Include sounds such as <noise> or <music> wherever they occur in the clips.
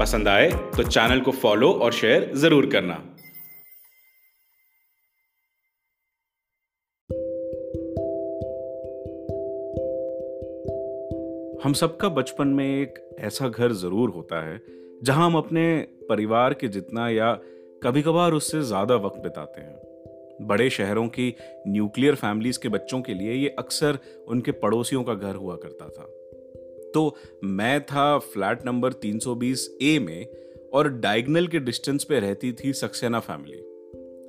पसंद आए तो चैनल को फॉलो और शेयर ज़रूर करना। हम सबका बचपन में एक ऐसा घर ज़रूर होता है, जहाँ हम अपने परिवार के जितना या कभी कभार उससे ज़्यादा वक्त बिताते हैं। बड़े शहरों की न्यूक्लियर फैमिलीज़ के बच्चों के लिए ये अक्सर उनके पड़ोसियों का घर हुआ करता था। तो मैं था फ्लैट नंबर 320 ए में और डायगनल के डिस्टेंस पे रहती थी सक्सेना फैमिली।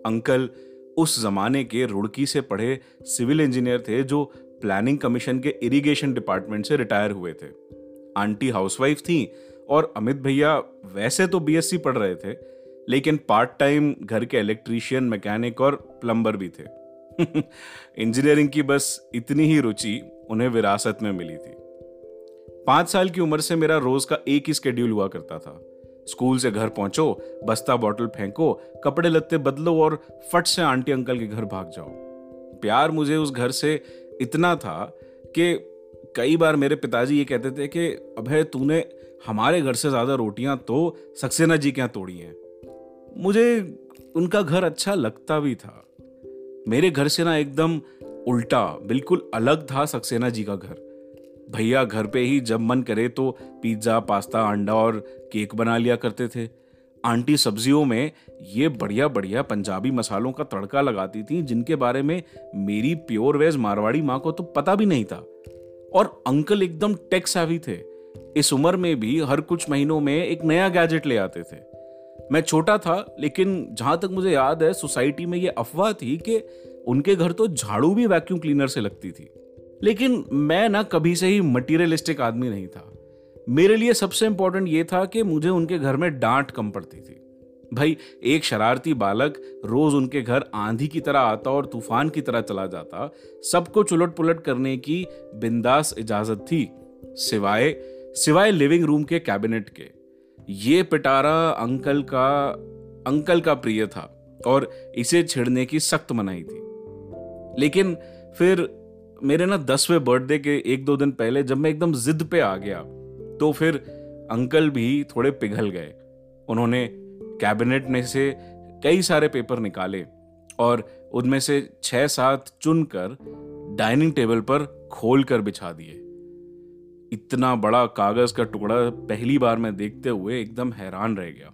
अंकल उस जमाने के रुड़की से पढ़े सिविल इंजीनियर थे जो प्लानिंग कमीशन के इरिगेशन डिपार्टमेंट से रिटायर हुए थे। आंटी हाउसवाइफ थी और अमित भैया वैसे तो बीएससी पढ़ रहे थे, लेकिन पार्ट टाइम घर के इलेक्ट्रीशियन, मैकेनिक और प्लम्बर भी थे। <laughs> इंजीनियरिंग की बस इतनी ही रुचि उन्हें विरासत में मिली थी। पाँच साल की उम्र से मेरा रोज का एक ही स्केड्यूल हुआ करता था। स्कूल से घर पहुंचो, बस्ता बॉटल फेंको, कपड़े लत्ते बदलो और फट से आंटी अंकल के घर भाग जाओ। प्यार मुझे उस घर से इतना था कि कई बार मेरे पिताजी ये कहते थे कि, अभय, तूने हमारे घर से ज़्यादा रोटियाँ तो सक्सेना जी के यहाँ तोड़ी हैं। मुझे उनका घर अच्छा लगता भी था। मेरे घर से ना एकदम उल्टा, बिल्कुल अलग था सक्सेना जी का घर। भैया घर पे ही जब मन करे तो पिज़्ज़ा पास्ता अंडा और केक बना लिया करते थे। आंटी सब्जियों में ये बढ़िया बढ़िया पंजाबी मसालों का तड़का लगाती थी, जिनके बारे में मेरी प्योर वेज मारवाड़ी माँ को तो पता भी नहीं था। और अंकल एकदम टेक सैवी थे। इस उम्र में भी हर कुछ महीनों में एक नया गैजेट ले आते थे। मैं छोटा था, लेकिन जहाँ तक मुझे याद है सोसाइटी में ये अफवाह थी कि उनके घर तो झाड़ू भी वैक्यूम क्लीनर से लगती थी। लेकिन मैं ना कभी से ही मटीरियलिस्टिक आदमी नहीं था। मेरे लिए सबसे इंपॉर्टेंट ये था कि मुझे उनके घर में डांट कम पड़ती थी। भाई, एक शरारती बालक रोज उनके घर आंधी की तरह आता और तूफ़ान की तरह चला जाता। सबको चुलट पुलट करने की बिंदास इजाज़त थी, सिवाय सिवाय लिविंग रूम के कैबिनेट के। ये पिटारा अंकल का अंकल का प्रिय था और इसे छिड़ने की सख्त मनाही थी। लेकिन फिर मेरे ना दसवें बर्थडे के एक दो दिन पहले जब मैं एकदम जिद पे आ गया तो फिर अंकल भी थोड़े पिघल गए। उन्होंने कैबिनेट में से कई सारे पेपर निकाले और उनमें से छह सात चुनकर डाइनिंग टेबल पर खोल कर बिछा दिए। इतना बड़ा कागज़ का टुकड़ा पहली बार मैं देखते हुए एकदम हैरान रह गया।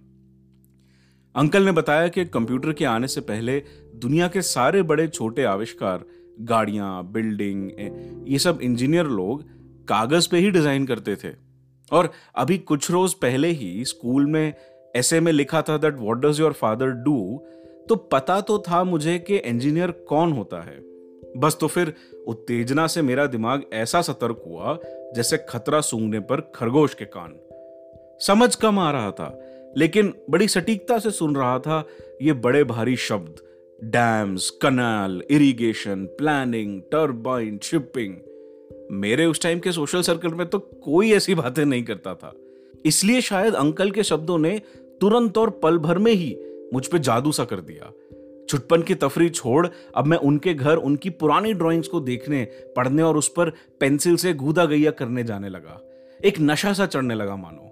अंकल ने बताया कि कंप्यूटर के आने से पहले दुनिया के सारे बड़े छोटे आविष्कार गाड़ियाँ बिल्डिंग ये सब इंजीनियर लोग कागज़ पे ही डिज़ाइन करते थे। और अभी कुछ रोज पहले ही स्कूल में ऐसे में लिखा था that what does your father do तो पता तो था मुझे कि इंजीनियर कौन होता है। बस तो फिर उत्तेजना से मेरा दिमाग ऐसा सतर्क हुआ जैसे खतरा सूंघने पर खरगोश के कान। समझ कम आ रहा था, लेकिन बड़ी सटीकता से सुन रहा था ये बड़े भारी शब्द। Dams canal irrigation planning turbine shipping मेरे उस टाइम के सोशल सर्कल में तो कोई ऐसी बातें नहीं करता था। इसलिए शायद अंकल के शब्दों ने तुरंत और पल भर में ही मुझ पे जादू सा कर दिया। छुटपन की तफरी छोड़, अब मैं उनके घर, उनकी पुरानी ड्राइंग्स को देखने, पढ़ने और उस पर पेंसिल से गूदा गैया करने जाने लगा। एक नशा सा चढ़ने लगा, मानो।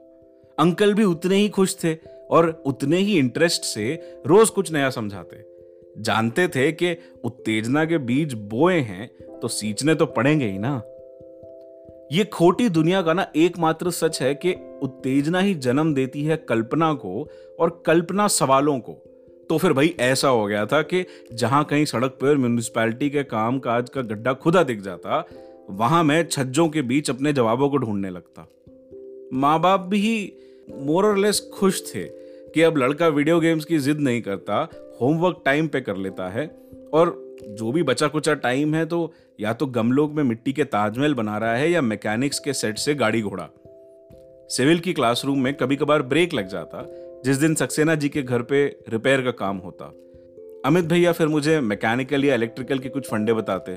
अंकल भी उतने ही खुश थे और उतने ही इंटरेस्ट से रोज कुछ नया समझाते। जानते थे कि उत्तेजना के बीज बोए हैं तो सींचने तो पड़ेंगे ही ना। ये खोटी दुनिया का ना एकमात्र सच है कि उत्तेजना ही जन्म देती है कल्पना को और कल्पना सवालों को। तो फिर भाई ऐसा हो गया था कि जहाँ कहीं सड़क पर म्यूनिसपैलिटी के काम काज का गड्ढा खुदा दिख जाता, वहाँ मैं छज्जों के बीच अपने जवाबों को ढूँढने लगता। माँ बाप भी मोर और लेस खुश थे कि अब लड़का वीडियो गेम्स की जिद नहीं करता होमवर्क टाइम पे कर लेता है और जो भी बचा कुचा टाइम है तो या तो गमलोग में मिट्टी के ताजमहल बना रहा है या मैकेनिक्स के सेट से गाड़ी घोड़ा। सिविल की क्लासरूम में कभी कभार ब्रेक लग जाता, जिस दिन सक्सेना जी के घर पे रिपेयर का काम होता। अमित भैया फिर मुझे मैकेनिकल या इलेक्ट्रिकल के कुछ फंडे बताते,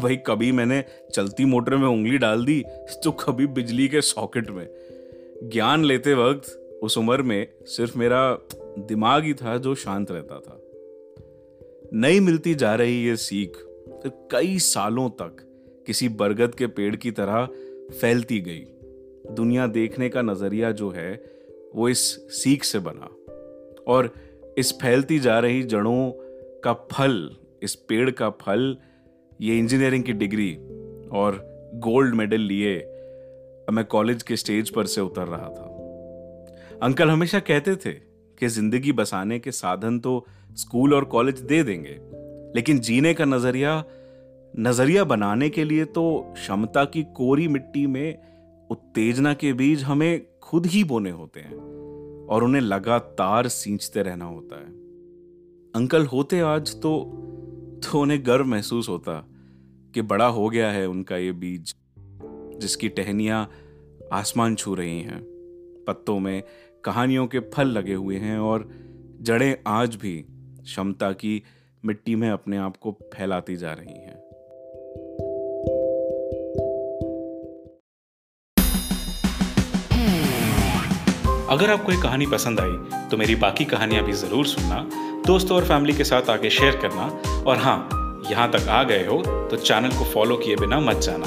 भाई, कभी मैंने चलती मोटर में उंगली डाल दी तो कभी बिजली के सॉकेट में। ज्ञान लेते वक्त उस उम्र में सिर्फ़ मेरा दिमाग ही था जो शांत रहता था। नई मिलती जा रही ये सीख फिर कई सालों तक किसी बरगद के पेड़ की तरह फैलती गई। दुनिया देखने का नज़रिया जो है, वो इस सीख से बना। और इस फैलती जा रही जड़ों का फल, इस पेड़ का फल, ये इंजीनियरिंग की डिग्री और गोल्ड मेडल लिए मैं कॉलेज के स्टेज पर से उतर रहा था। अंकल हमेशा कहते थे कि ज़िंदगी बसाने के साधन तो स्कूल और कॉलेज दे देंगे। लेकिन जीने का नज़रिया नज़रिया बनाने के लिए तो क्षमता की कोरी मिट्टी में उत्तेजना के बीज हमें खुद ही बोने होते हैं और उन्हें लगातार सींचते रहना होता है। अंकल होते आज तो तो उन्हें गर्व महसूस होता कि बड़ा हो गया है उनका ये बीज, जिसकी टहनियाँ आसमान छू रही हैं, पत्तों में कहानियों के फल लगे हुए हैं और जड़ें आज भी क्षमता की मिट्टी में अपने आप को फैलाती जा रही हैं। अगर आपको ये कहानी पसंद आई तो मेरी बाकी कहानियाँ भी ज़रूर सुनना, दोस्तों और फैमिली के साथ आगे शेयर करना, और हाँ यहाँ तक आ गए हो तो चैनल को फॉलो किए बिना मत जाना।